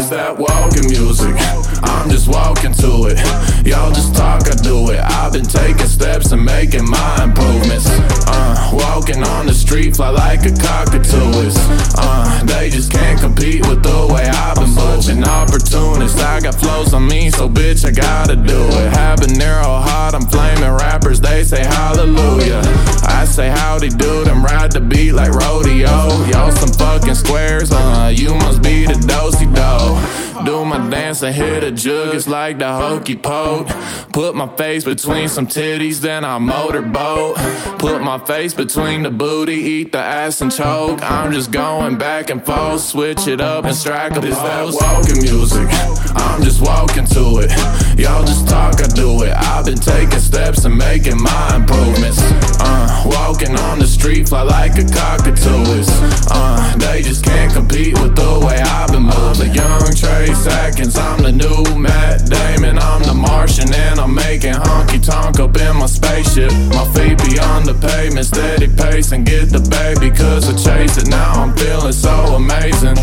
that walking music. I'm just walking to it. Y'all just talk, I do it. I've been taking steps and making my improvements. Uh, walking on the street, fly like a cockatoo. Uh, they just can't compete with the way I've been moving. Opportunist, I got flows on me, so bitch, I gotta do it. Habanero hot, I'm flaming rappers, they say hallelujah. I say howdy do them ride the beat like rodeo. Y'all some fucking squares, uh, you must be the dosey do. Do my dance and hit a jug, it's like the hokey poke. Put my face between some titties, then I motorboat. Put my face between the booty, eat the ass and choke. I'm just going back and forth, switch it up and strike a pose. that walking music, I'm just walking to it. Y'all just talk, I do it. I've been taking steps and making my improvements. Uh, walking on the street, fly like a cockatoo. Uh, they just can't I'm the new Matt Damon. I'm the Martian and I'm making honky tonk up in my spaceship. My feet be on the pavement, steady pace and get the baby. Cause I chase it now, I'm feeling so amazing.